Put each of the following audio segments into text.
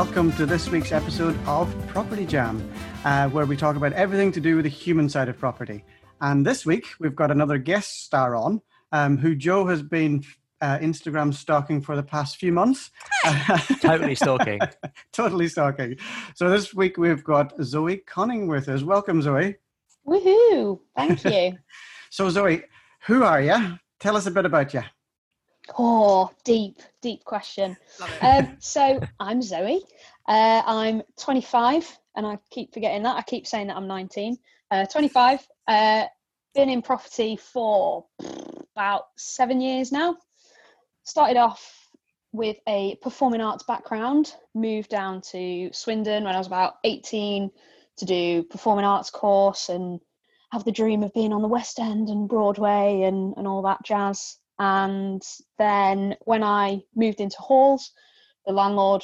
Welcome to this week's episode of Property Jam, uh, where we talk about everything to do with the human side of property. And this week, we've got another guest star on, um, who Joe has been uh, Instagram stalking for the past few months. totally stalking. totally stalking. So this week, we've got Zoe Conning with us. Welcome, Zoe. Woohoo! Thank you. So, Zoe, who are you? Tell us a bit about you. Oh, deep, deep question. Um, so I'm Zoe. Uh, I'm 25, and I keep forgetting that. I keep saying that I'm 19. Uh, 25. Uh, been in property for about seven years now. Started off with a performing arts background. Moved down to Swindon when I was about 18 to do performing arts course and have the dream of being on the West End and Broadway and, and all that jazz. And then when I moved into halls, the landlord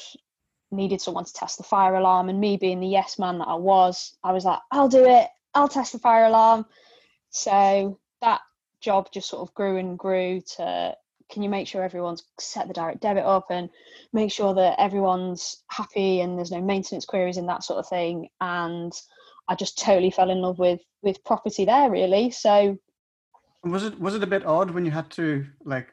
needed someone to test the fire alarm. And me being the yes man that I was, I was like, I'll do it. I'll test the fire alarm. So that job just sort of grew and grew to can you make sure everyone's set the direct debit up and make sure that everyone's happy and there's no maintenance queries and that sort of thing. And I just totally fell in love with with property there really. So Was it was it a bit odd when you had to like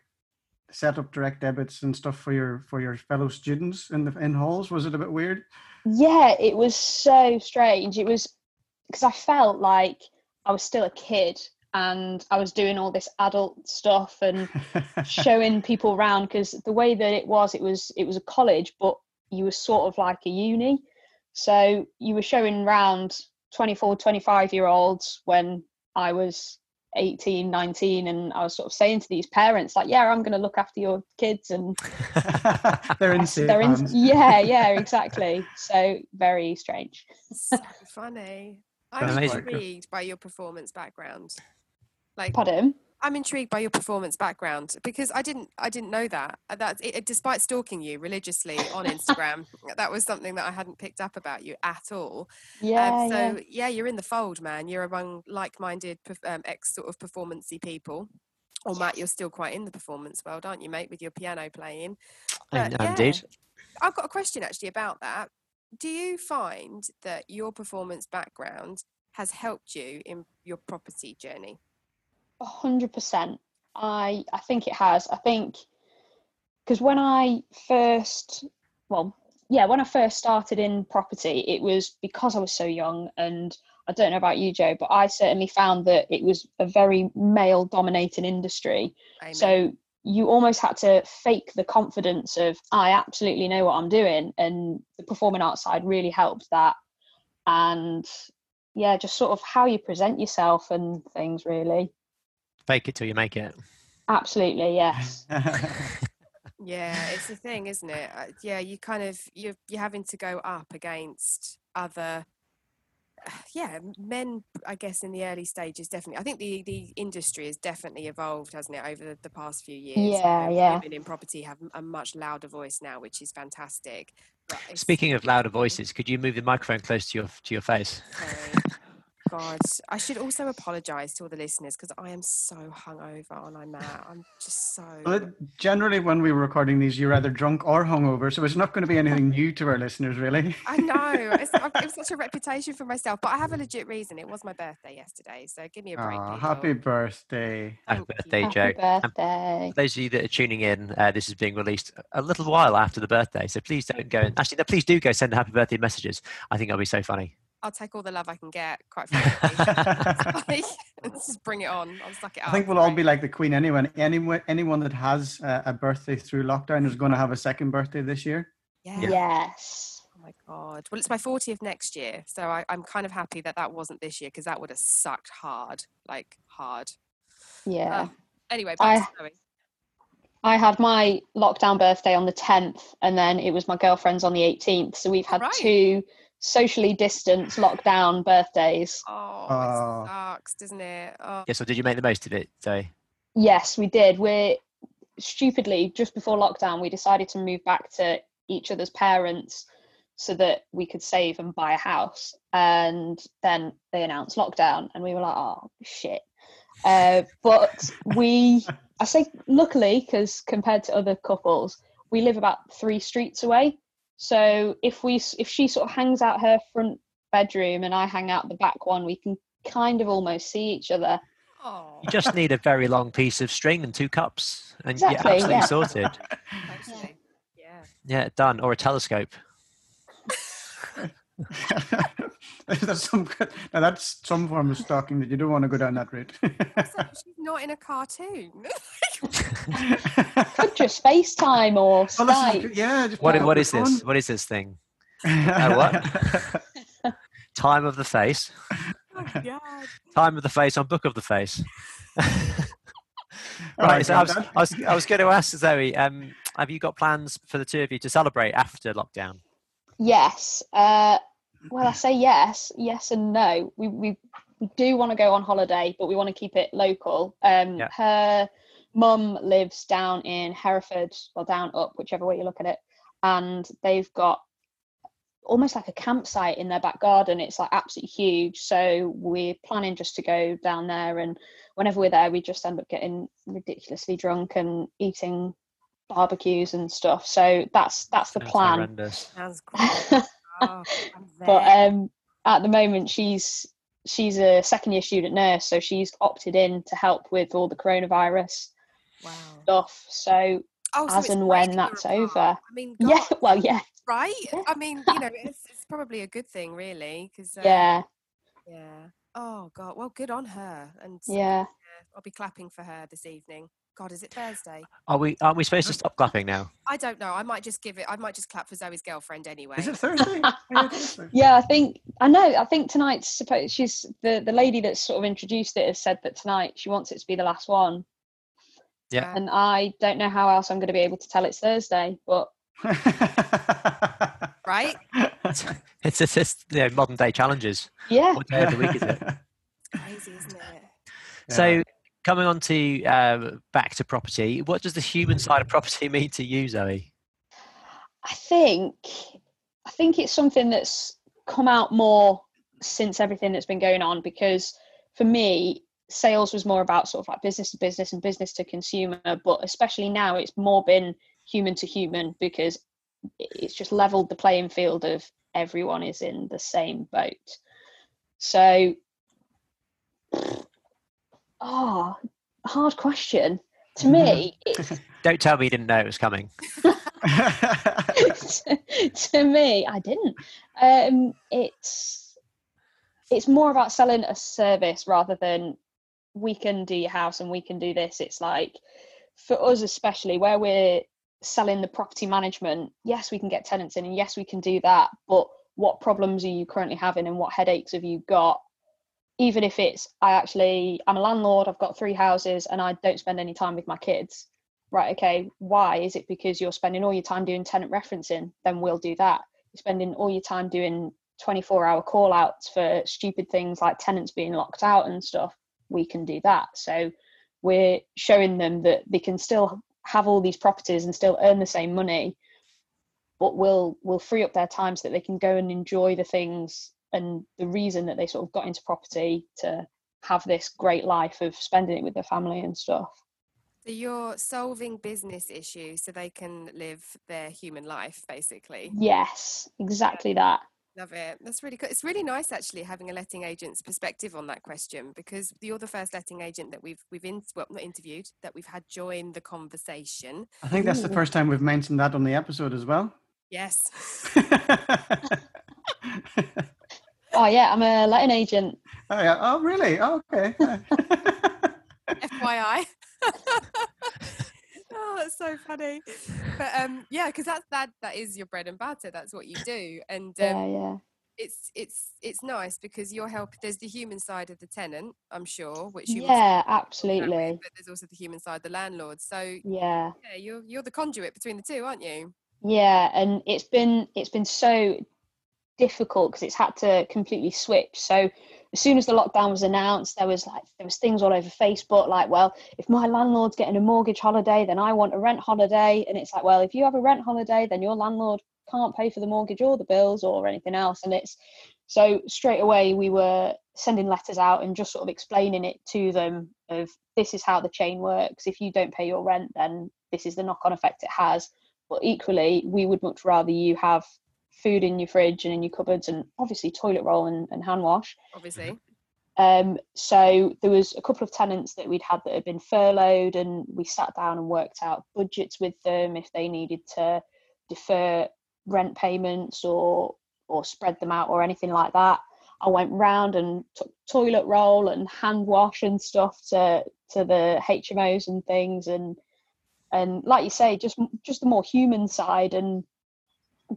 set up direct debits and stuff for your for your fellow students in the in halls? Was it a bit weird? yeah it was so strange it was because i felt like i was still a kid and i was doing all this adult stuff and showing people around because the way that it was it was it was a college but you were sort of like a uni so you were showing around 24 25 year olds when i was 18 19 and i was sort of saying to these parents like yeah i'm going to look after your kids and They're in they're in yeah yeah exactly so very strange So funny. I'm That's amazing. intrigued by your performance background. Like, pardon I'm intrigued by your performance background because I didn't I didn't know that. Uh, That it, it- despite stalking you religiously on Instagram, that was something that I hadn't picked up about you at all. yeah, Um, so yeah. yeah. you're in the fold, man. You're among like-minded, um, ex sort of performancey people. Or Matt, you're still quite in the performance world, aren't you, mate, with your piano playing? Um, But, Indeed. I've got a question actually about that. Do you find that your performance background has helped you in your property journey? A hundred percent. I I think it has. I think because when I first, well, yeah, when I first started in property, it was because I was so young, and I don't know about you, Joe, but I certainly found that it was a very male-dominated industry. Amen. So you almost had to fake the confidence of I absolutely know what I'm doing, and the performing arts side really helped that. And yeah, just sort of how you present yourself and things, really. Fake it till you make it. Absolutely, yes. Yeah, it's the thing, isn't it? Uh, Yeah, you kind of you're you're having to go up against other yeah, men I guess in the early stages definitely. I think the the industry has definitely evolved, hasn't it, over the, the past few years. Yeah, Um, yeah. Women in property have a much louder voice now, which is fantastic. Speaking of louder voices, could you move the microphone close to your to your face? Sorry. God, I should also apologise to all the listeners because I am so hungover, aren't I, Matt? I'm just so. Well, generally, when we were recording these, you're either drunk or hungover, so it's not going to be anything new to our listeners, really. I know. It's, I've got such a reputation for myself, but I have a legit reason. It was my birthday yesterday, so give me a break. Aw, happy birthday. Happy Thank you. birthday, Happy Joe. And birthday. for those of you that are tuning in, uh, this is being released a little while after the birthday, so please don't go and actually, no, please do go send happy birthday messages. I think that'll be so funny. I'll take all the love I can get, quite frankly. Like, Let's just bring it on. I'll suck it up. I think we'll all be like the Queen. Anyone, anyone, anyone that has uh, a birthday through lockdown is going to have a second birthday this year. Yeah. Yes. Oh my god. Well, it's my 40th next year, so I, I'm kind of happy that that wasn't this year because that would have sucked hard, like hard. Yeah. Uh, anyway, I- to Zoe. I had my lockdown birthday on the 10th, and then it was my girlfriend's on the 18th. So we've had Right. two socially distanced lockdown birthdays. Oh, Oh. it sucks, doesn't it? Oh, Yeah, so did you make the most of it, Zoe? Yes, we did. We're stupidly just before lockdown, we decided to move back to each other's parents so that we could save and buy a house. And then they announced lockdown, and we were like, "Oh shit!" Uh, but we, I say, luckily, because compared to other couples, we live about three streets away. So if we, if she sort of hangs out her front bedroom and I hang out the back one, we can kind of almost see each other. oh, You just need a very long piece of string and two cups, and Exactly, you're absolutely yeah. sorted. Yeah. Yeah, done. Or a telescope. that's some now that's some form of stalking that you don't want to go down that route. So she's not in a cartoon. Could just FaceTime or Well, Skype. is yeah. Just What, pick up what the is this? phone. What is this thing? Uh, what? Time of the face. oh, God. Time of the face on Book of the Face. All right. right, So I was, I was, I was going to ask Zoe. Um, have you got plans for the two of you to celebrate after lockdown? Yes. Uh, well, I say yes, yes and no. We we we do want to go on holiday, but we want to keep it local. Um, Yeah. Her mum lives down in Hereford, or down up, whichever way you look at it, and they've got almost like a campsite in their back garden. It's like absolutely huge. So we're planning just to go down there, and whenever we're there, we just end up getting ridiculously drunk and eating barbecues and stuff. So that's that's the Sounds plan. horrendous. Sounds great. Oh, but um at the moment she's she's a second year student nurse so she's opted in to help with all the coronavirus wow. stuff so Oh, as it's and when that's apart. over. I mean, yeah well yeah right? Yeah. I mean, you know, it's, it's probably a good thing, really, because yeah yeah. Oh God, well, good on her, and yeah I'll be clapping for her this evening. God, is it Thursday? Are we? Aren't we supposed to stop clapping now? I don't know. I might just give it. I might just clap for Zoe's girlfriend anyway. Is it Thursday? Yeah, it is Thursday. yeah i think i know i think tonight's supposed she's the the lady that sort of introduced it has said that tonight she wants it to be the last one Yeah. and i don't know how else i'm going to be able to tell it's thursday but Right? It's it's, it's you know, modern day challenges. yeah What day of the week is it? Crazy, isn't it? So coming on to um, back to property, what does the human side of property mean to you, Zoe? I think I think it's something that's come out more since everything that's been going on because for me sales was more about sort of like business to business and business to consumer but especially now it's more been human to human because it's just leveled the playing field of everyone is in the same boat so oh hard question to me it's Don't tell me you didn't know it was coming. to me, I didn't. Um, it's it's more about selling a service rather than we can do your house and we can do this. It's like for us, especially where we're selling the property management. Yes, we can get tenants in, and yes, we can do that. But what problems are you currently having, and what headaches have you got? Even if it's I actually I'm a landlord, I've got three houses, and I don't spend any time with my kids. Right okay why? Is it because you're spending all your time doing tenant referencing? Then we'll do that. You're spending all your time doing 24 hour call outs for stupid things like tenants being locked out and stuff. We can do that. So we're showing them that they can still have all these properties and still earn the same money but we'll we'll free up their time so that they can go and enjoy the things and the reason that they sort of got into property to have this great life of spending it with their family and stuff So you're solving business issues so they can live their human life, basically. Yes, exactly that. Love it. That's really good. It's really nice actually having a letting agent's perspective on that question because you're the first letting agent that we've we've in, well not interviewed that we've had join the conversation. I think that's the first time we've mentioned that on the episode as well. Yes. Oh yeah, I'm a letting agent. oh, yeah. oh, really? Oh, okay. FYI. oh, that's so funny. But um, yeah, because that's that that is your bread and butter. That's what you do, and um, Yeah, yeah. it's it's it's nice because you're help. There's the human side of the tenant, I'm sure, which you Yeah, have with, absolutely. but there's also the human side, the landlord. So Yeah. yeah, you're you're the conduit between the two, aren't you? Yeah, and it's been it's been so difficult because it's had to completely switch. So as soon as the lockdown was announced, there was like there was things all over Facebook like, well, if my landlord's getting a mortgage holiday, then I want a rent holiday. And it's like, well, if you have a rent holiday, then your landlord can't pay for the mortgage or the bills or anything else. And it's so straight away we were sending letters out and just sort of explaining it to them of this is how the chain works. If you don't pay your rent, then this is the knock-on effect it has. But equally, we would much rather you have food in your fridge and in your cupboards and obviously toilet roll and, and hand wash. Obviously. Um, so there was a couple of tenants that we'd had that had been furloughed and we sat down and worked out budgets with them if they needed to defer rent payments or or spread them out or anything like that. I went round and took toilet roll and hand wash and stuff to to the hmos and things and and like you say just just the more human side and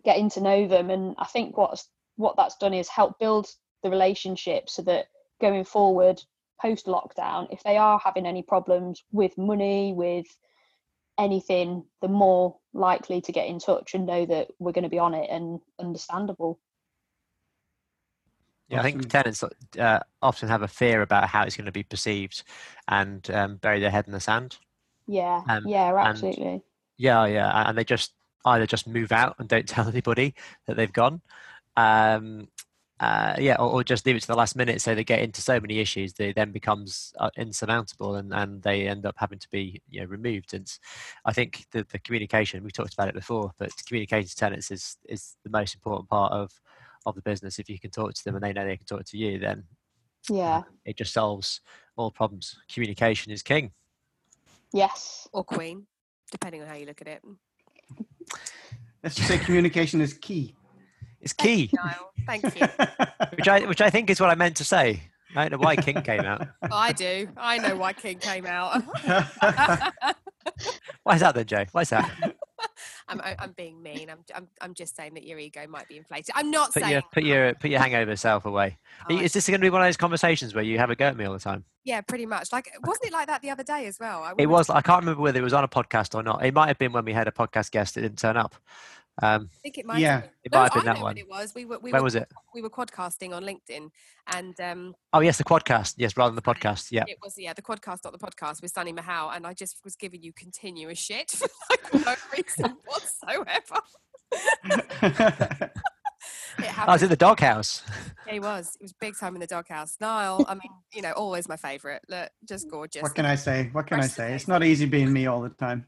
getting to know them and i think what's what that's done is help build the relationship so that going forward post lockdown if they are having any problems with money with anything they're more likely to get in touch and know that we're going to be on it and understandable yeah, I think tenants uh, often have a fear about how it's going to be perceived and um, bury their head in the sand. Yeah, um, yeah, absolutely. yeah, yeah, and they just either just move out and don't tell anybody that they've gone. Um, uh, yeah, or, or, just leave it to the last minute. So they get into so many issues, they then becomes uh, insurmountable, and, and they end up having to be you know removed. And I think the, the communication we talked about it before, but communicating to tenants is is the most important part of of the business. If you can talk to them and they know they can talk to you, then yeah, it just solves all problems. Communication is king. Yes, or queen, depending on how you look at it. Let's just say communication is key. It's key. Thank you. Thank you. which I which I think is what I meant to say. I don't know why King came out. Oh, I do. I know why King came out. why is that then, Jay? Why is that? I'm, I'm being mean. I'm, I'm, I'm just saying that your ego might be inflated. I'm not put saying. Your, put your put your hangover self away. Oh, is this going to be one of those conversations where you have a go at me all the time? Yeah, pretty much. Like, wasn't it like that the other day as well? it was. I can't remember whether it was on a podcast or not. It might have been when we had a podcast guest that didn't turn up. Um, I think it might. Yeah, it might have been that one. it was. We were. We when were, was it? We were quadcasting on LinkedIn, and um, oh yes, the quadcast. Yes, rather than the podcast. Yeah, it was. Yeah, the quadcast, not the podcast, with Sunny Mahal, and I just was giving you continuous shit for like no reason whatsoever. I was in the doghouse. Yeah, he was. It was big time in the doghouse. Niall, I mean, you know, always my favourite. Look, just gorgeous. What can I say? What can I say? It's not easy being me all the time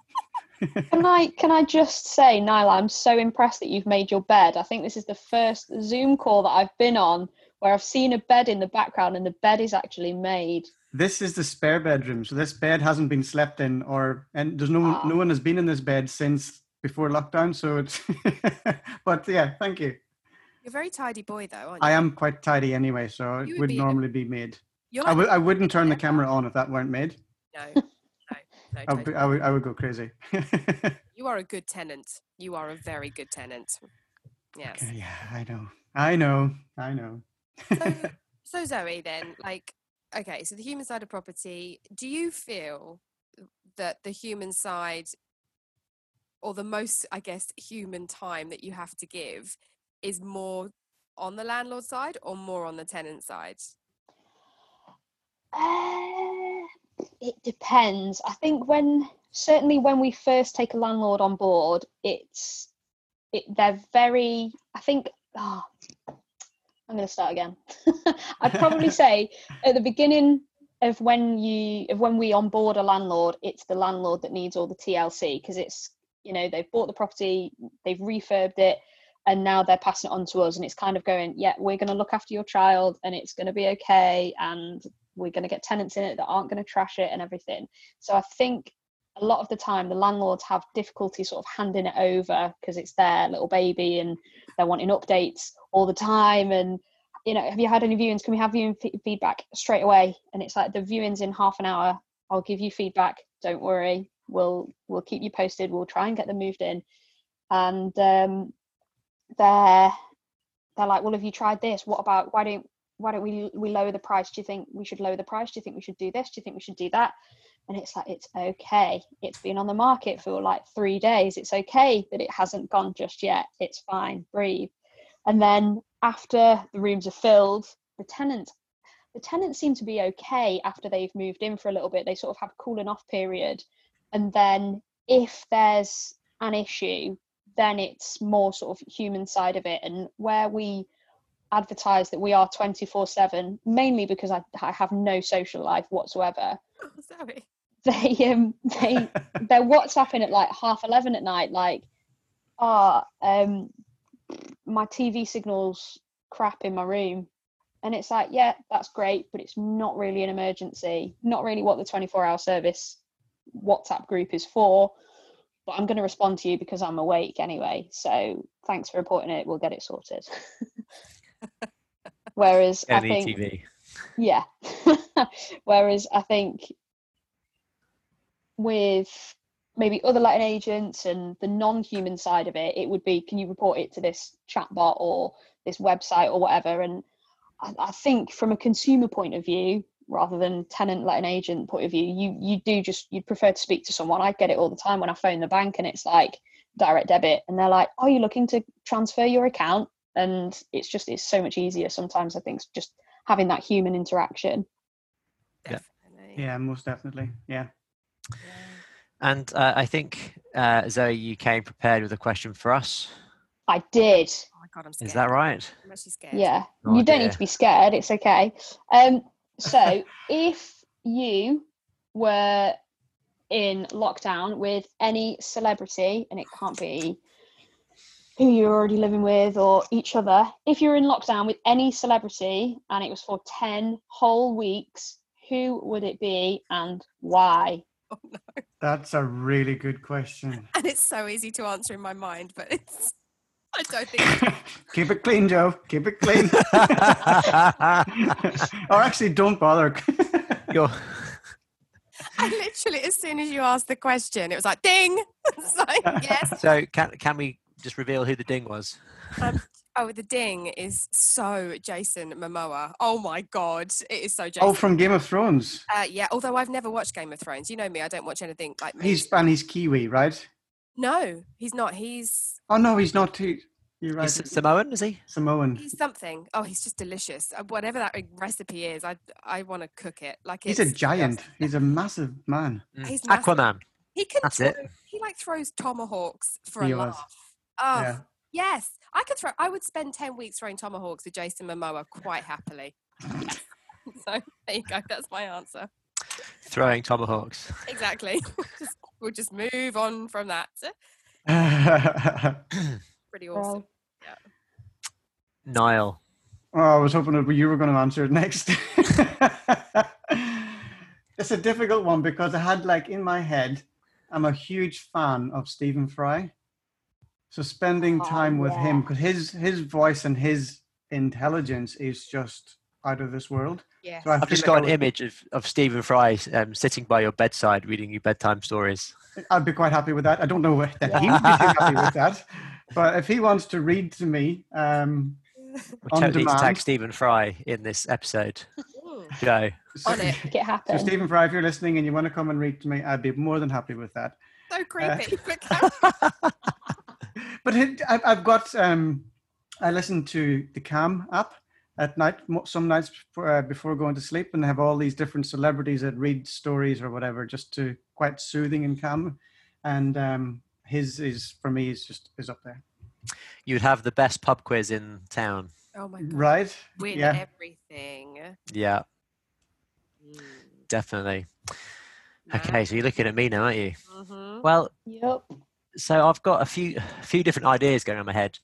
can I can I just say, Niall, I'm so impressed that you've made your bed. I think this is the first Zoom call that I've been on where I've seen a bed in the background and the bed is actually made. This is the spare bedroom, so this bed hasn't been slept in, or and there's no ah. no one has been in this bed since before lockdown. So it's, but yeah, thank you. You're a very tidy boy, though, I am quite tidy anyway, so it would, would be normally be made. I would I wouldn't turn the camera on if that weren't made. No. No, I, would, I, would, I would go crazy. you are a good tenant. You are a very good tenant. Yes. Okay, yeah, I know. I know. I know. so, so Zoe, then, like, okay, so the human side of property. Do you feel that the human side, or the most, I guess, human time that you have to give, is more on the landlord side or more on the tenant side? Uh, it depends. I think when certainly when we first take a landlord on board, it's it, they're very. I think. Oh, I'm going to start again. I'd probably say at the beginning of when you of when we onboard a landlord, it's the landlord that needs all the TLC because it's you know they've bought the property, they've refurbed it, and now they're passing it on to us, and it's kind of going, yeah, we're going to look after your child, and it's going to be okay, and we're going to get tenants in it that aren't going to trash it and everything. So I think a lot of the time the landlords have difficulty sort of handing it over because it's their little baby and they're wanting updates all the time. And you know have you had any viewings? Can we have viewing f- feedback straight away? And it's like the viewings in half an hour. I'll give you feedback. Don't worry. We'll we'll keep you posted. We'll try and get them moved in. And um they're they're like well have you tried this? What about why don't why don't we we lower the price? Do you think we should lower the price? Do you think we should do this? Do you think we should do that? And it's like it's okay. It's been on the market for like three days. It's okay that it hasn't gone just yet. It's fine. Breathe. And then after the rooms are filled, the tenants the tenants seem to be okay after they've moved in for a little bit. They sort of have a cooling off period, and then if there's an issue, then it's more sort of human side of it, and where we advertise that we are 24 7 mainly because I, I have no social life whatsoever. Oh, sorry. they um they they're whatsapping at like half 11 at night like ah um my tv signals crap in my room. And it's like yeah that's great but it's not really an emergency not really what the 24 hour service whatsapp group is for but i'm going to respond to you because i'm awake anyway so thanks for reporting it we'll get it sorted whereas i think yeah. Whereas I think with maybe other letting agents and the non-human side of it, it would be, can you report it to this chatbot or this website or whatever? And I, I think from a consumer point of view, rather than tenant letting agent point of view, you you do just you'd prefer to speak to someone. I get it all the time when I phone the bank and it's like direct debit and they're like, oh, Are you looking to transfer your account? And it's just it's so much easier sometimes I think just having that human interaction. Yeah. Definitely. Yeah, most definitely. Yeah. Yeah. And uh, I think uh, Zoe, you came prepared with a question for us. I did. Oh my god, I'm scared. Is that right? I'm actually scared. Yeah. Oh you don't dear. need to be scared, it's okay. Um so if you were in lockdown with any celebrity and it can't be who you're already living with or each other if you're in lockdown with any celebrity and it was for 10 whole weeks who would it be and why Oh, no. That's a really good question. And it's so easy to answer in my mind, but it's. I don't think. Keep it clean, Joe. Keep it clean. or actually, don't bother. You're- I literally, as soon as you asked the question, it was like ding. It's like yes. so can can we just reveal who the ding was? Oh, the ding is so Jason Momoa. Oh my god, it is so Jason. oh, from Game of Thrones. Uh, yeah, although I've never watched Game of Thrones. You know me, I don't watch anything like me. He's and he's Kiwi, right? No, he's not. He's Oh no, he's not. Too, you're right. He's Samoan, is he? Samoan. he's something. Oh, he's just delicious. Uh, Whatever that recipe is, I I want to cook it. Like He's a giant. He's a massive man. Mm. He's massive. Aquaman. He can. That's throw, it. He like throws tomahawks for He a was. laugh. Oh Yeah. yes, I could throw. I would spend ten weeks throwing tomahawks with Jason Momoa quite happily. so there you go. That's my answer. Throwing tomahawks. Exactly. just, we'll just move on from that. oh, Pretty awesome. Well, Niall. I was hoping that you were going to answer it next. it's a difficult one because I had like in my head, I'm a huge fan of Stephen Fry. So spending Oh, time with him because his his voice and his intelligence is just out of this world. Yeah. So I I've just like got an would- image of, of Stephen Fry um, sitting by your bedside reading you bedtime stories. I'd be quite happy with that. I don't know wh- that he would be too happy with that, but if he wants to read to me, um, We'll totally need to tag. Stephen Fry in this episode. Joe. so, On it. make it so. Stephen Fry, if you're listening and you want to come and read to me, I'd be more than happy with that. So creepy. but carry but it, I've, I've got um, I listen to the Calm app at night some nights before, uh, before going to sleep and they have all these different celebrities that read stories or whatever just to quite soothing and calm and um, his is for me is just is up there You'd have the best pub quiz in town. oh my god. right Win yeah everything. Yeah, Mm, definitely. Okay, so you're looking at me now, aren't you? hmm Well, Yep. So I've got a few a few different ideas going on my head.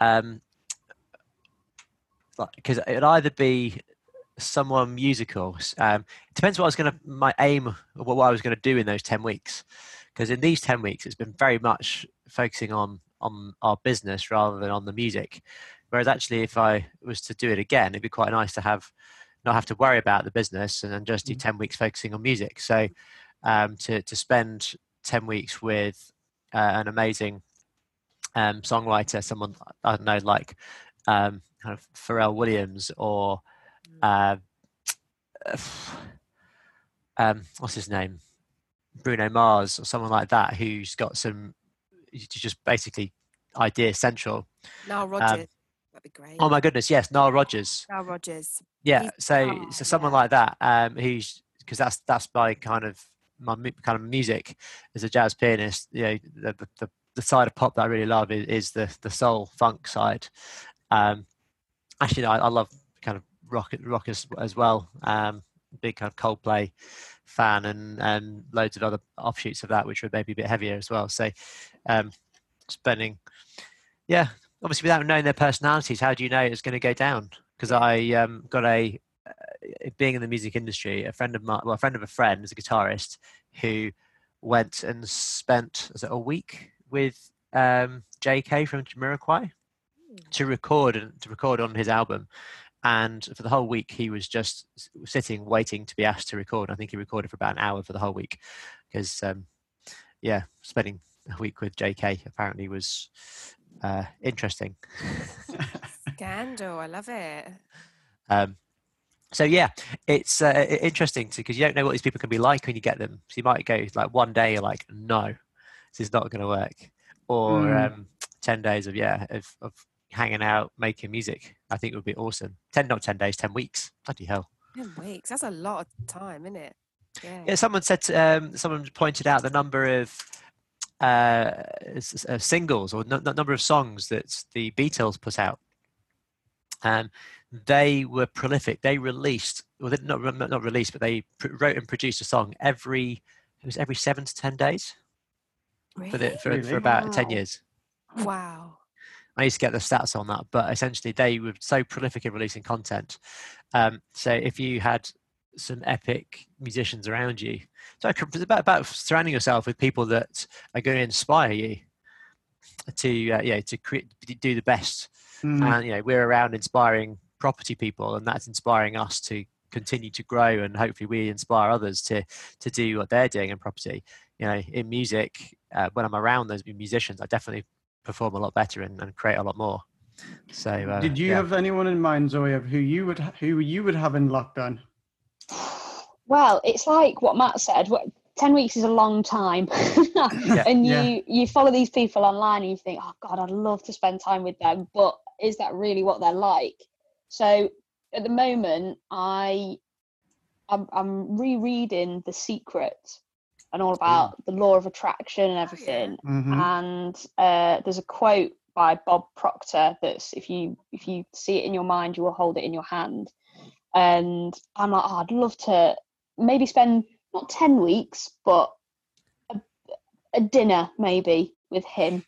Um, because it'd either be someone musical. Um, it depends what I was going to my aim, or what I was going to do in those ten weeks. Because in these ten weeks, it's been very much focusing on on our business rather than on the music. Whereas actually, if I was to do it again, it'd be quite nice to have not have to worry about the business and then just do Mhm. ten weeks focusing on music. So um, to to spend ten weeks with uh, an amazing um, songwriter, someone I don't know, like um, kind of Pharrell Williams or uh, um, what's his name, Bruno Mars or someone like that, who's got some just basically idea central. Nile Rodgers. That'd be great. Oh my goodness, yes, Nile Rodgers. Nile Rodgers. Yeah, He's- so oh, so someone yeah. like that, um, who's because that's that's my kind of my kind of music as a jazz pianist. You know, the the, the, side of pop that I really love is, is the the soul funk side. Um, actually, I, I love kind of rock rock as, as well. Um, big kind of Coldplay fan and and loads of other offshoots of that, which were maybe a bit heavier as well. So, um, spending, yeah, obviously without knowing their personalities, how do you know it's going to go down? Because I um, got a being in the music industry, a friend of mine, well, a friend of a friend, is a guitarist who went and spent was it a week with um, J.K. from Jamiroquai to record and to record on his album. And for the whole week, he was just sitting, waiting to be asked to record. I think he recorded for about an hour for the whole week, because um, yeah, spending a week with J.K. apparently was uh, interesting. Scandal. I love it. Um, so yeah, it's uh, interesting because you don't know what these people can be like when you get them. So you might go like one day, you're like, no, this is not going to work, or Mm. um, ten days of yeah of, of hanging out, making music. I think it would be awesome. Ten not ten days, ten weeks. Bloody hell. Ten weeks. That's a lot of time, isn't it? Yeah. Yeah, someone said um, someone pointed out the number of uh, uh, singles or n- number of songs that the Beatles put out. Um, they were prolific. They released, well, they not not released, but they pr- wrote and produced a song every it was every seven to ten days for the, for, Really? for about ten years. Wow. I used to get the stats on that, but essentially they were so prolific in releasing content. Um, so if you had some epic musicians around you, so it's about, about surrounding yourself with people that are going to inspire you to uh, yeah to create do the best. Mm. And you know we're around inspiring property people, and that's inspiring us to continue to grow, and hopefully we inspire others to to do what they're doing in property. You know, in music, uh, when I'm around those musicians, I definitely perform a lot better and, and create a lot more. So, uh, Did you yeah. have anyone in mind, Zoe, of who you would who you would have in lockdown? Well, it's like what Matt said. What, Ten weeks is a long time, and you yeah. you follow these people online and you think, oh God, I'd love to spend time with them, but is that really what they're like? So at the moment, I I'm, I'm rereading The Secret and all about the law of attraction and yeah. everything. Mhm. and uh, there's a quote by Bob Proctor that's if you if you see it in your mind, you will hold it in your hand. And I'm like, oh, I'd love to maybe spend not ten weeks, but a, a dinner maybe with him.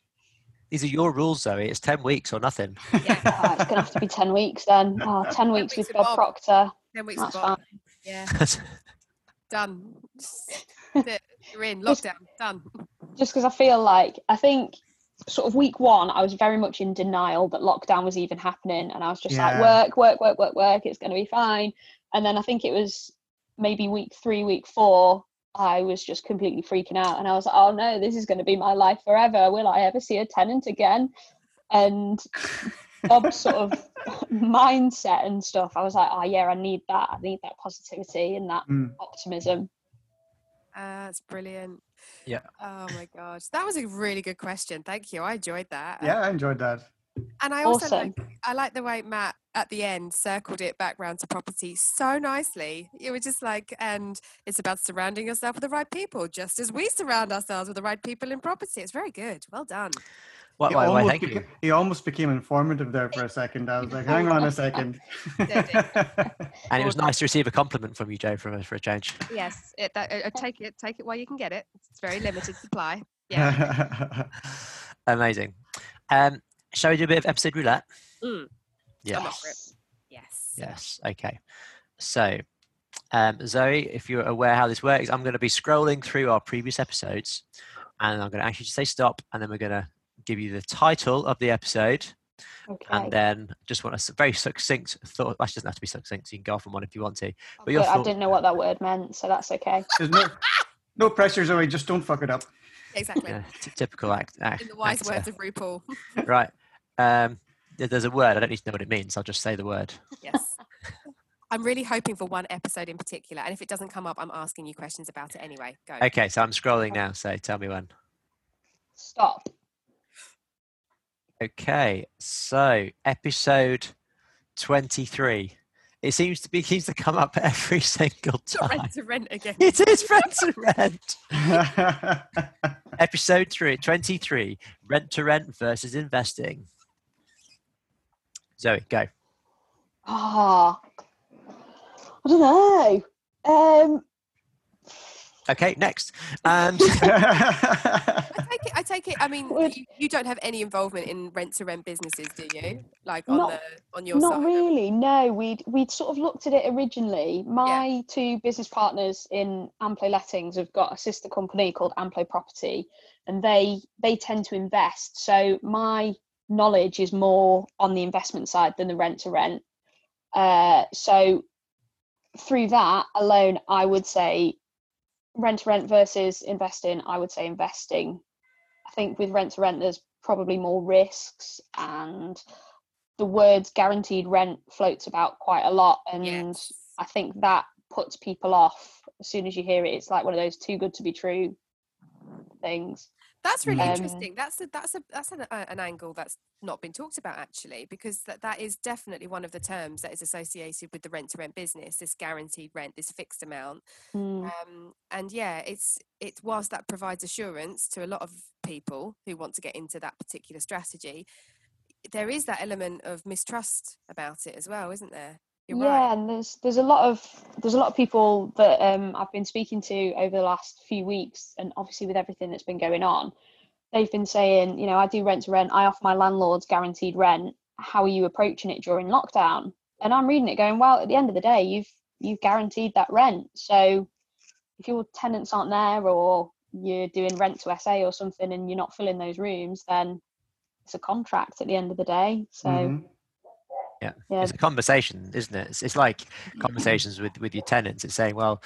These are your rules, Zoe. It's 10 weeks or nothing. Yeah. Oh, it's gonna have to be ten weeks then. Oh, 10 10 weeks weeks with with Bob Bob. Proctor. Ten weeks. That's of fine. Bob. Yeah. Done. Just- that's it. You're in lockdown. Done. just because I feel like I think sort of week one I was very much in denial that lockdown was even happening, and I was just Yeah. like work, work, work, work, work. It's going to be fine. And then I think it was maybe week three, week four. I was just completely freaking out, and I was like, "Oh no, this is going to be my life forever. Will I ever see a tenant again?" And Bob's sort of mindset and stuff. I was like, "Oh yeah, I need that. I need that positivity and that Mm. optimism." Uh, that's brilliant. Yeah. Oh my gosh, that was a really good question. Thank you. I enjoyed that. Yeah, I enjoyed that. And I also Awesome. like, I like the way Matt at the end circled it back round to property so nicely. You were just like, and it's about surrounding yourself with the right people, just as we surround ourselves with the right people in property. It's very good. Well done. Why, He why, why, almost, thank beca- you. he almost became informative there for a second. I was like, hang on a second. And it was nice to receive a compliment from you, Joe, for a, for a change. Yes, it, that, uh, take it, take it while you can get it. It's very limited supply. Yeah. Amazing. Um, shall we do a bit of episode roulette? Mm. Yes. I'm up for it. Yes. Yes. Okay. So, um, Zoe, if you're aware how this works, I'm going to be scrolling through our previous episodes, and I'm going to ask you to say stop, and then we're going to give you the title of the episode, Okay. and then just want a s- very succinct thought. Actually, doesn't have to be succinct. So you can go off on one if you want to. But your Good, I thought, didn't know what that word meant, so that's okay. There's no, no pressure, Zoe. Just don't fuck it up. Exactly. yeah, t- typical act. act In the wise actor. words of RuPaul. right. Um, there's a word. I don't need to know what it means. I'll just say the word. yes. I'm really hoping for one episode in particular, and if it doesn't come up, I'm asking you questions about it anyway. Go. Okay. So I'm scrolling now. So tell me when. Stop. Okay, so episode 23. It seems to be seems to come up every single time. Rent to rent again. It is rent to rent. episode three, 23 rent to rent versus investing. Zoe, go. Ah, I don't know. Um, Okay, next. Um, I take it. I take it. I mean, you, you don't have any involvement in rent to rent businesses, do you? Like on Not- the on your not side. really. No, we'd we'd sort of looked at it originally. My two business partners in Amplo Lettings have got a sister company called Amplo Property, and they they tend to invest. So my knowledge is more on the investment side than the rent to rent. Uh, so through that alone, I would say rent to rent versus investing. I would say investing. I think with rent to rent, there's probably more risks and the words guaranteed rent floats about quite a lot and Yes. i think that puts people off as soon as you hear it it's like one of those too good to be true things That's really Um, interesting. That's a that's a that's an, uh, an angle that's not been talked about actually, because that, that is definitely one of the terms that is associated with the rent to rent business. This guaranteed rent, this fixed amount, Mm, um, and yeah, it's it whilst that provides assurance to a lot of people who want to get into that particular strategy, there is that element of mistrust about it as well, isn't there? You're yeah right. and there's there's a lot of there's a lot of people that um, i've been speaking to over the last few weeks and obviously with everything that's been going on they've been saying you know i do rent to rent. I offer my landlords guaranteed rent. How are you approaching it during lockdown? And i'm reading it going well at the end of the day you've you've guaranteed that rent. So if your tenants aren't there or you're doing rent to sa or something and you're not filling those rooms then it's a contract at the end of the day. So Mhm. Yeah, Yeah. it's a conversation, isn't it? It's, it's like conversations with, with your tenants. It's saying, well,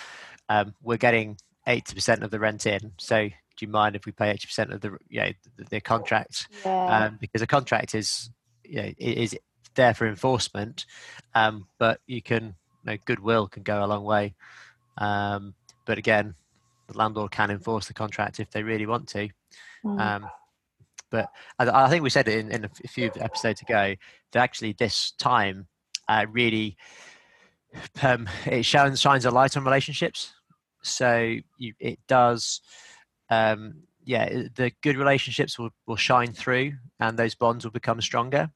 um, we're getting 80% of the rent in. So do you mind if we pay 80% of the, you know, the, the contract? yeah Um, because a contract is, you know, is there for enforcement, um, but you can, you know, goodwill can go a long way. Um, but again, the landlord can enforce the contract if they really want to. Mm. But I, I think we said it in, in a few episodes ago that actually this time uh, really um, it shines shines a light on relationships. So you, it does, um, yeah. The good relationships will will shine through, and those bonds will become stronger.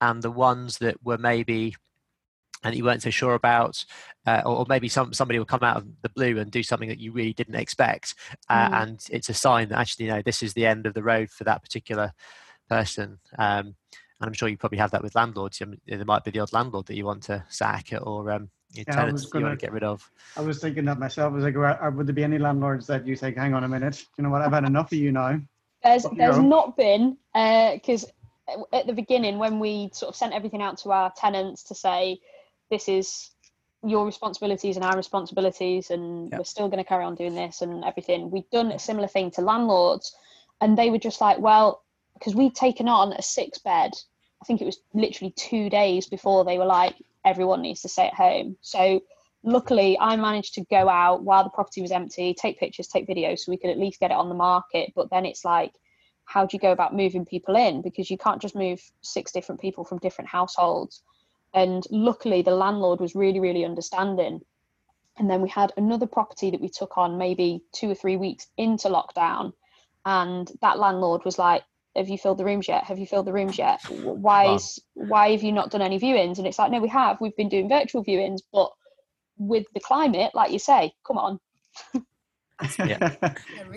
And the ones that were maybe and you weren't so sure about, uh, or, or maybe some somebody will come out of the blue and do something that you really didn't expect, uh, Mm. and it's a sign that actually, you know, this is the end of the road for that particular person. Um, and I'm sure you probably have that with landlords. I mean, there might be the odd landlord that you want to sack or um, your Yeah, tenants was that you want gonna- get rid of. I was thinking that myself. I was like, "Are- are- would there be any landlords that you think, hang on a minute, you know what, I've had enough of you now? There's Off you there's not been because at the beginning when we sort of sent everything out to our tenants to say this is your responsibilities and our responsibilities and Yep. we're still going to carry on doing this and everything. We've done a similar thing to landlords and they were just like well because we'd taken on a six bed i think it was literally two days before they were like everyone needs to stay at home. So luckily i managed to go out while the property was empty take pictures take videos so we could at least get it on the market. But then it's like how do you go about moving people in? Because you can't just move six different people from different households and luckily the landlord was really really understanding. And then we had another property that we took on maybe two or three weeks into lockdown. And that landlord was like have you filled the rooms yet? Have you filled the rooms yet? W- why Wow. is why have you not done any viewings? And it's like no we have. We've been doing virtual viewings but with the climate like you say come on. There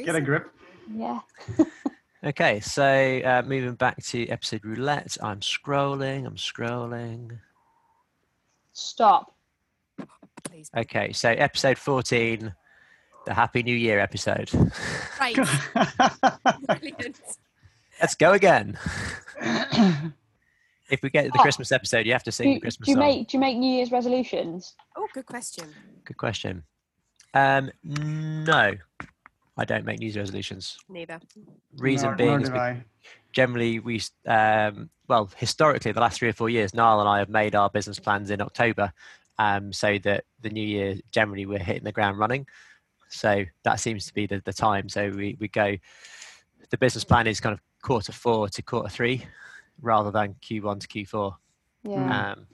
Get a grip. yeah. Okay, so uh, moving back to episode roulette, I'm scrolling, I'm scrolling. Stop Please. Okay, so episode 14, the Happy New Year episode. Great. Brilliant. Let's go again. if we get to the Oh. Christmas episode, you have to do, sing the do you song. make do you make new year's resolutions Oh, good question. Good question. Um, no, I don't make New Year's resolutions. Neither. Reason Nor- being nor is do we- generally we um, well historically the last three or four years niall and i have made our business plans in october um, so that the new year generally we're hitting the ground running so that seems to be the, the time so we, we go the business plan is kind of quarter four to quarter three rather than Q1 to Q4. Yeah. Um,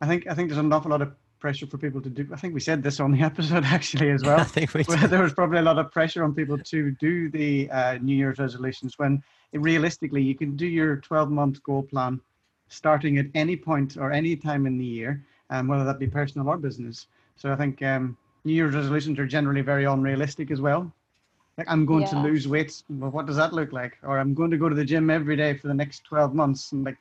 I think I think there's an awful lot of pressure for people to do. I think we said this on the episode actually as I well. think we there was probably a lot of pressure on people to do the uh, New Year's resolutions when realistically you can do your 12 month goal plan starting at any point or any time in the year, um, whether that be personal or business. So I think um, New Year's resolutions are generally very unrealistic as well. Like I'm going to lose weight. Well, what does that look like? Or I'm going to go to the gym every day for the next 12 months. And like,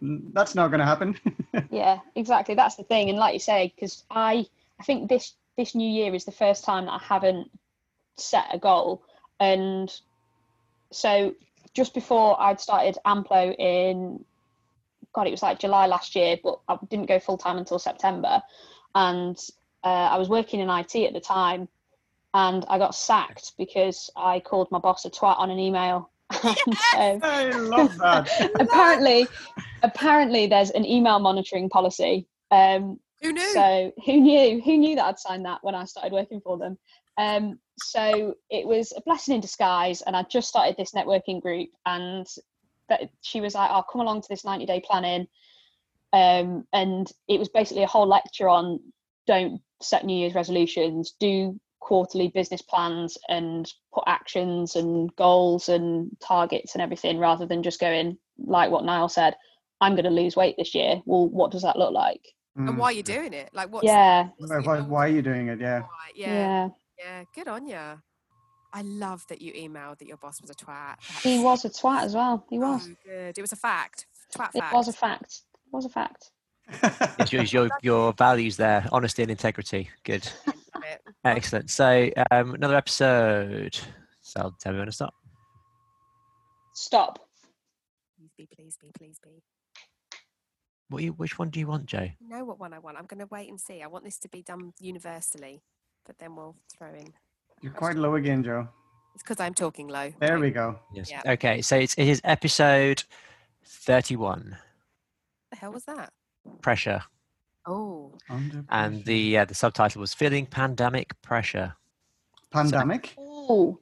that's not going to happen. Yeah, exactly. That's the thing. And like you say, because I, I think this this new year is the first time that I haven't set a goal, and so just before I'd started Amplo in, God, it was like July last year, but I didn't go full time until September, and uh, I was working in IT at the time, and I got sacked because I called my boss a twat on an email. And, I love that. apparently apparently there's an email monitoring policy um Who knew? so who knew? Who knew that i'd signed that when i started working for them? Um so it was a blessing in disguise and i just started this networking group and that she was like "I'll come along to this 90 day planning. Um and it was basically a whole lecture on don't set new year's resolutions. Do quarterly business plans and put actions and goals and targets and everything rather than just going like what Niall said I'm going to lose weight this year well what does that look like and Mm. why are you doing it? Like, what's yeah what's Why, why, are you doing it? Yeah. Yeah, yeah yeah, Good on you. I love that you emailed that your boss was a twat. he was a twat as well he was so good. It was a fact. Twat it was a fact it was a fact It's your, it's your, your values there, honesty and integrity. Good. Love it. Excellent. So um, another episode. So I'll tell me when to stop. stop Please be, please be, please be. What you, which one do you want, Joe? You know what one I want. I'm going to wait and see. I want this to be done universally, but then we'll throw in. You're quite low again, Joe. It's because I'm talking low. There Wait. we go. Yes. Yeah. Okay. So it's, it is episode 31. the hell was that? Pressure. Oh, And the uh, the subtitle was Feeling Pandemic Pressure. pandemic. oh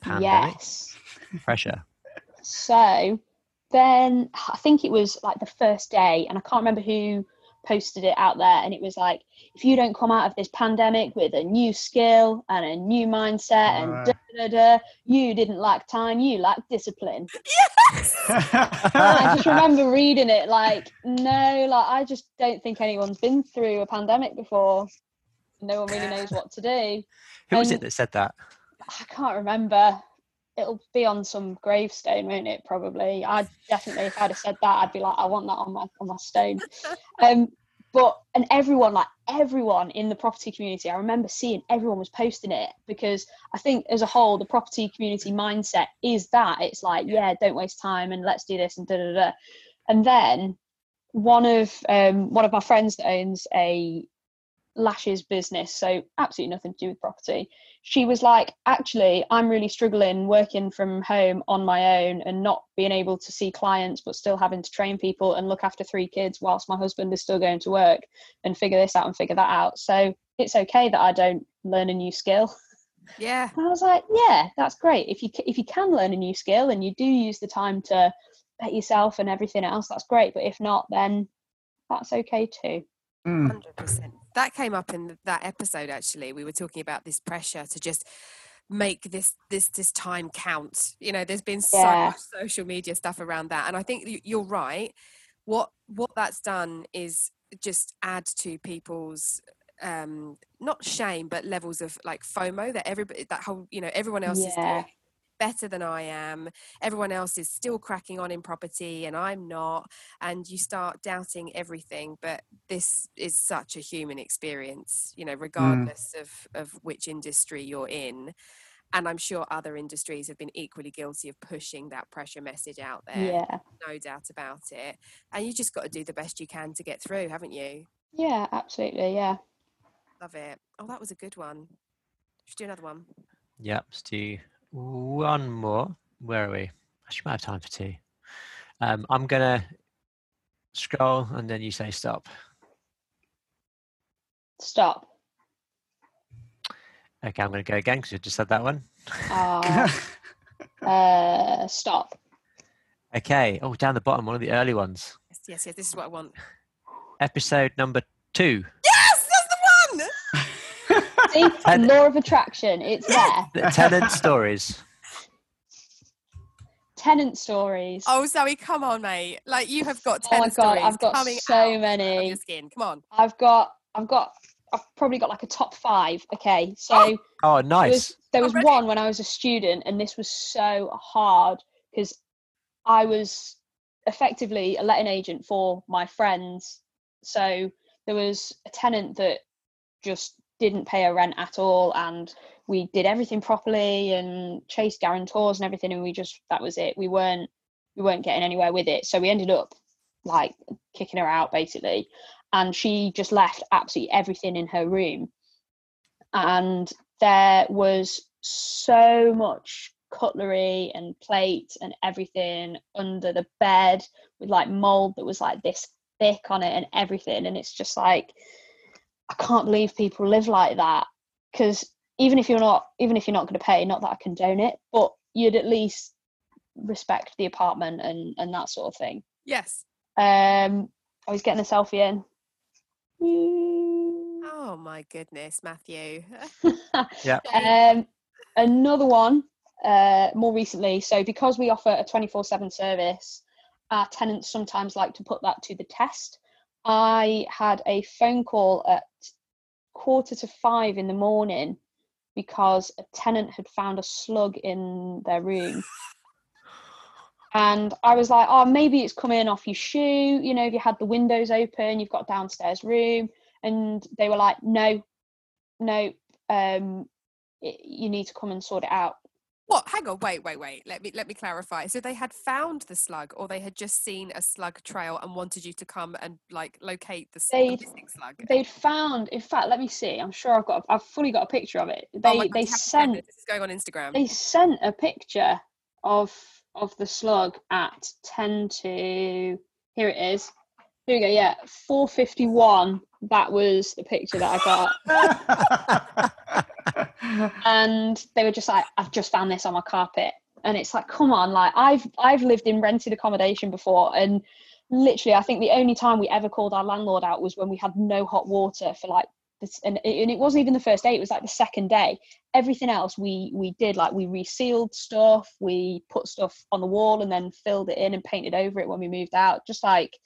Pandemic yes pressure. So then I think it was like the first day, and I can't remember who posted it out there. And it was like, if you don't come out of this pandemic with a new skill and a new mindset and Uh. da, da, da, you didn't lack time, you lacked discipline. And I just remember reading it like, no, like I just don't think anyone's been through a pandemic before. No one really knows what to do. Who was it that said that? I can't remember. It'll be on some gravestone, won't it? Probably. I definitely, if I'd have said that, I'd be like, I want that on my on my stone. Um, but and everyone, like everyone in the property community, I remember seeing everyone was posting it because I think as a whole, the property community mindset is that it's like, yeah, don't waste time and let's do this and da da da. And then one of um, one of my friends that owns a lashes business, so absolutely nothing to do with property she was like, actually, I'm really struggling working from home on my own and not being able to see clients, but still having to train people and look after three kids whilst my husband is still going to work and figure this out and figure that out. So it's okay that I don't learn a new skill. yeah. And I was like, yeah, that's great. If you if you can learn a new skill and you do use the time to bet yourself and everything else, that's great. But if not, then that's okay too. Mm. Hundred percent. That came up in that episode. Actually, we were talking about this pressure to just make this this this time count. You know, there's been so Yeah. much social media stuff around that, and I think you're right. What what that's done is just add to people's um not shame but levels of like FOMO that everybody that whole you know everyone else is Yeah. doing better than I am. Everyone else is still cracking on in property and I'm not. And you start doubting everything. But this is such a human experience, you know, mm. regardless of, of which industry you're in. And I'm sure other industries have been equally guilty of pushing that pressure message out there. Yeah. No doubt about it. And you just got to do the best you can to get through, haven't you? Yeah, absolutely. Yeah. Love it. Oh, that was a good one. Should we do another one? Yep. Let's do one more. Where are we? I should have time for two. Um, I'm gonna scroll and then you say stop. Stop. Okay, I'm gonna go again because you just said that one. Uh, uh, stop. Okay. Oh, down the bottom, one of the early ones. Yes, yes, yes. This is what I want. Episode number two. Yes, that's the. See, And- law of attraction, it's there. The tenant stories. Tenant stories. Oh, Zoe, come on, mate. Like you have got Oh ten my god, stories I've got so many. your skin. Come on. I've got, I've got, I've probably got like a top five. Okay, so Oh, Oh, there nice. was, there was one when I was a student, and this was so hard because I was effectively a letting agent for my friends. So there was a tenant that just didn't pay her rent at all, and we did everything properly and chased guarantors and everything, and we just that was it. We weren't we weren't getting anywhere with it, so we ended up like kicking her out basically, and she just left absolutely everything in her room, and there was so much cutlery and plate and everything under the bed with like mold that was like this thick on it and everything. And it's just like i can't believe people live like that because even if you're not even if you're not going to pay not that i condone it but you'd at least respect the apartment and and that sort of thing Yes. um i was getting a selfie in. Oh my goodness, Matthew. Yeah. Um, another one uh, more recently. So because we offer a 24/7 service, our tenants sometimes like to put that to the test. I had a phone call at quarter to five in the morning because a tenant had found a slug in their room. And I was like, oh, maybe it's coming off your shoe. You know, if you had the windows open, you've got downstairs room. And they were like, no, no, um, it, you need to come and sort it out. What? Hang on. Wait, wait, wait. Let me let me clarify. So they had found the slug, or they had just seen a slug trail and wanted you to come and like locate the, They'd- missing slug. They'd found, in fact, let me see. I'm sure I've got, I've fully got a picture of it. Oh They my God, they you have to send sent this. This is going on Instagram. they sent a picture of of the slug at 10 to here it is. Here we go. Yeah, 451. That was the picture that I got. and they were just like, I've just found this on my carpet. And it's like, come on, like I've I've lived in rented accommodation before and literally I think the only time we ever called our landlord out was when we had no hot water for like this and it, and it wasn't even the first day, it was like the second day. Everything else we we did like we resealed stuff, we put stuff on the wall and then filled it in and painted over it when we moved out. Just like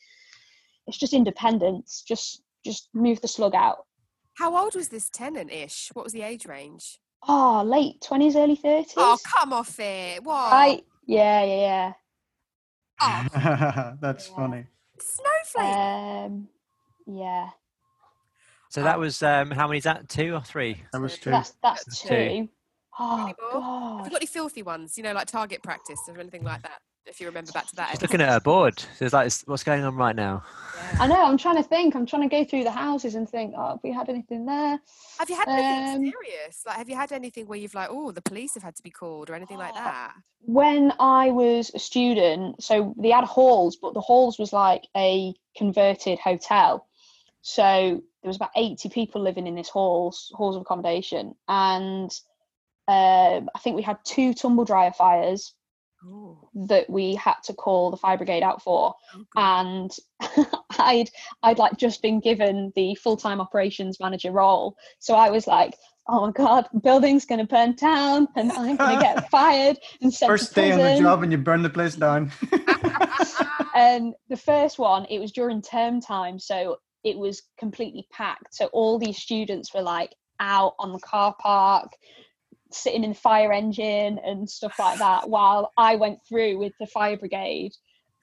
it's just independence. Just just move the slug out. How old was this tenant ish? What was the age range? Oh, late twenties, early thirties. Oh, come off it. What? Right. Yeah, yeah, yeah. Oh, That's Yeah. funny. snowflake. Um, yeah, So that was um, how many is that? Two or three? That was two. that's that's That's two. two. Oh Any more? Have you got any filthy ones? You know, like target practice or anything like that? If you remember back to that. Just looking at her board. There's like, what's going on right now? I know. I'm trying to think. I'm trying to go through the houses and think. Oh, have we had anything there? Have you had anything Um, serious? Like, have you had anything where you've like, oh, the police have had to be called or anything like Oh, that? When I was a student, so they had halls, but the halls was like a converted hotel. So there was about 80 people living in this halls, halls of accommodation, and um, I think we had two tumble dryer fires Oh, that we had to call the fire brigade out for. oh and I'd I'd like just been given the full time operations manager role, so I was like, oh my god, building's gonna burn down, and I'm gonna get fired and sent First day on the job and you burn the place down. And the first one, it was during term time, so it was completely packed. So all these students were like out on the car park, sitting in the fire engine and stuff like that, while I went through with the fire brigade.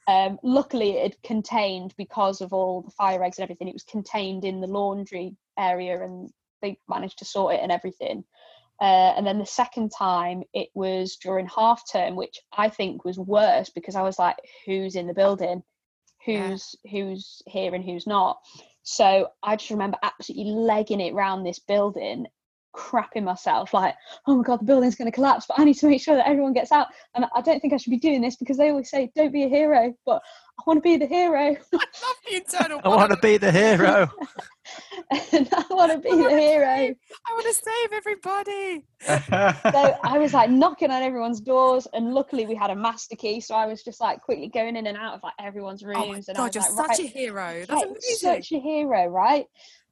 Um, luckily, it had contained because of all the fire eggs and everything. It was contained in the laundry area, and they managed to sort it and everything. Uh, and then the second time, it was during half term, which I think was worse because I was like, "Who's in the building? Yeah. Who's who's here and who's not?" So I just remember absolutely legging it round this building, crapping myself, like, oh my god, the building's going to collapse, but I need to make sure that everyone gets out. And I don't think I should be doing this because they always say, don't be a hero, but I want to be the hero. I love the internal. I want to be the hero. and I want to be the hero. I want to save everybody. so I was like knocking on everyone's doors, and luckily we had a master key, so I was just like quickly going in and out of like everyone's rooms. Oh my and God, I was you're like, such right, a hero. That's amazing. such a hero, right?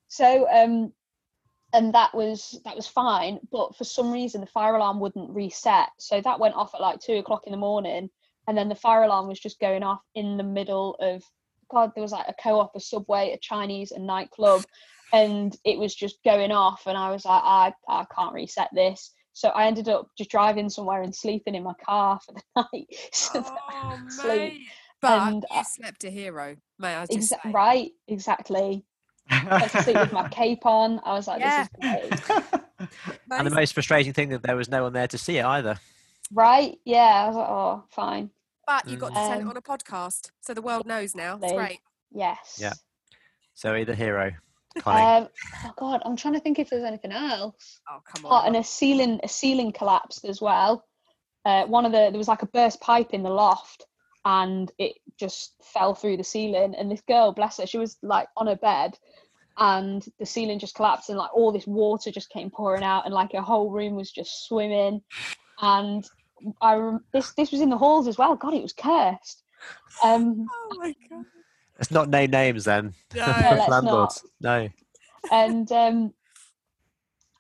So um and that was that was fine but for some reason the fire alarm wouldn't reset. So that went off at like two o'clock in the morning and then the fire alarm was just going off in the middle of god there was like a co-op a subway a chinese a nightclub and it was just going off and i was like i i can't reset this. So i ended up just driving somewhere and sleeping in my car for the night so I oh, mate. But And, you uh, slept a hero, may I just Exa- right exactly I went to sleep with my cape on i was like Yeah. this is great And the most frustrating thing that there was no one there to see it either. right yeah i was like oh fine But you got to tell it Um, on a podcast, so the world knows now. It's they- great. yes Yeah. So the hero, Um, oh god, I'm trying to think if there's anything else. Oh come Oh, on. and a ceiling, a ceiling collapsed as well. Uh, one of the there was like a burst pipe in the loft, and it just fell through the ceiling. And this girl, bless her, she was like on her bed, and the ceiling just collapsed, and like all this water just came pouring out, and like her whole room was just swimming. And I rem- this this was in the halls as well. God, it was cursed. Um, oh my god. Let's not name names then. No. let's Landlords. No. and um,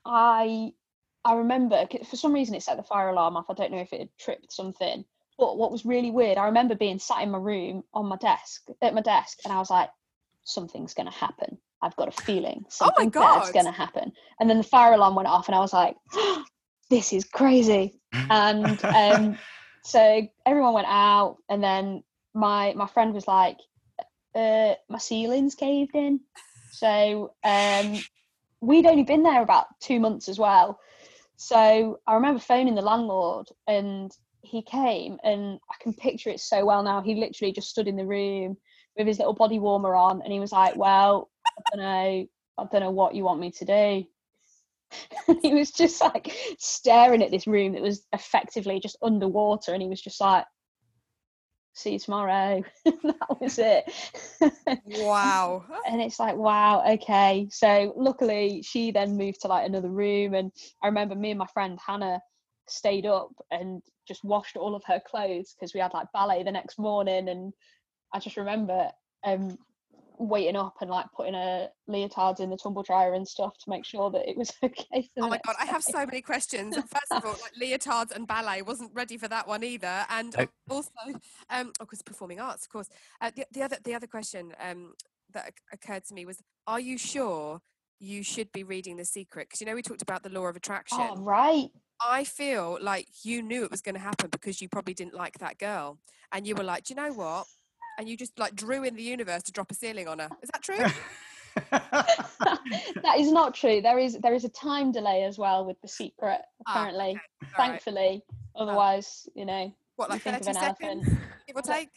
I I remember for some reason it set the fire alarm off. I don't know if it had tripped something. But what was really weird, I remember being sat in my room on my desk at my desk, and I was like, something's going to happen. I've got a feeling Oh something bad's going to happen. And then the fire alarm went off, and I was like, this is crazy. And um, so everyone went out, and then my my friend was like, uh, my ceiling's caved in. So um, we'd only been there about two months as well. So I remember phoning the landlord and he came and I can picture it so well now. He literally just stood in the room with his little body warmer on and he was like, Well, I don't know, I don't know what you want me to do. And he was just like staring at this room that was effectively just underwater and he was just like, See you tomorrow. that was it. Wow. and it's like wow okay so luckily she then moved to like another room and i remember me and my friend hannah stayed up and just washed all of her clothes because we had like ballet the next morning and i just remember um waiting up and like putting her leotards in the tumble dryer and stuff to make sure that it was okay Oh my next god, I have so many questions. First of all, like leotards and ballet, wasn't ready for that one either. And Nope. also, um, of course, performing arts, of course. Uh, the, the other, the other question um, that occurred to me was: Are you sure you should be reading The Secret? Because you know we talked about the law of attraction. oh right I feel like you knew it was going to happen because you probably didn't like that girl, and you were like, "Do you know what?" And you just like drew in the universe to drop a ceiling on her. Is that true? that is not true there is there is a time delay as well with the secret Ah, apparently All right. thankfully otherwise you know What, you like think of 30 an elephant. seconds, give or take?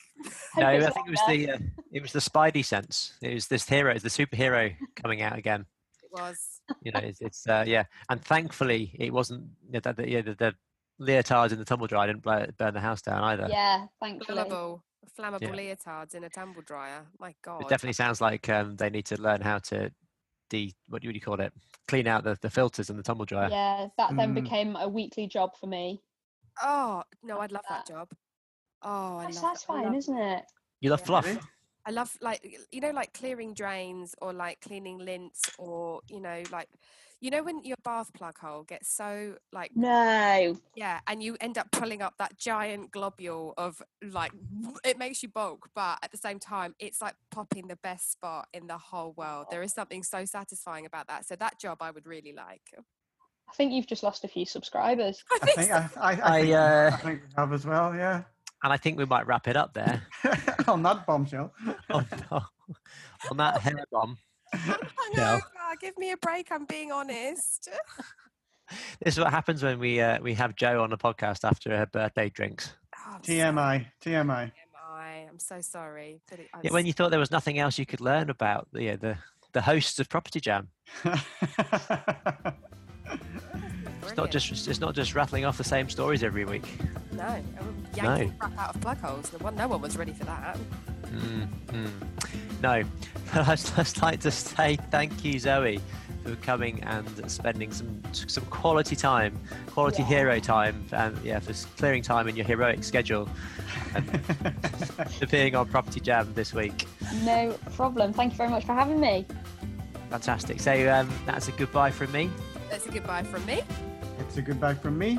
No, I think it was the uh, it was the Spidey sense. It was this hero, it's the superhero coming out again. It was. You know, it's, it's uh, yeah, and thankfully it wasn't. You know, the, the, yeah, the, the leotards in the tumble dryer didn't blow, burn the house down either. Yeah, thankfully. Flammable, flammable Yeah. leotards in a tumble dryer. My God. It definitely sounds like um, they need to learn how to de what do you call it? Clean out the, the filters in the tumble dryer. Yeah, that then Mm. became a weekly job for me. Oh no, I'd love that. that job. Oh, I That's love that. I satisfying, love, isn't it? You love Yeah. fluff. Really? I love like you know like clearing drains or like cleaning lints or you know like you know when your bath plug hole gets so like No. yeah and you end up pulling up that giant globule of like it makes you bulk but at the same time it's like popping the best spot in the whole world there is something so satisfying about that so that job i would really like I think you've just lost a few subscribers. i I think, think so. I, I, I, I, think, uh, I think we have as well. Yeah. And I think we might wrap it up there. On that bombshell. on, on that hair bomb. I'm Yeah. hungover, give me a break i'm being honest This is what happens when we uh, we have Joe on the podcast after her birthday drinks. Oh, TMI. TMI. TMI. I'm so sorry. It, I'm Yeah, when you thought there was nothing else you could learn about the yeah, the the hosts of Property Jam. It's not just it's not just rattling off the same stories every week. No, yanking no. crap out of plug holes. No one, no one was ready for that. Mm, mm. No, But I'd just like to say thank you, Zoe, for coming and spending some some quality time, quality yeah. hero time, and yeah, for clearing time in your heroic schedule, and for being on Property Jam this week. No problem. Thank you very much for having me. Fantastic. So um, that's a goodbye from me. That's a goodbye from me. It's a goodbye from me.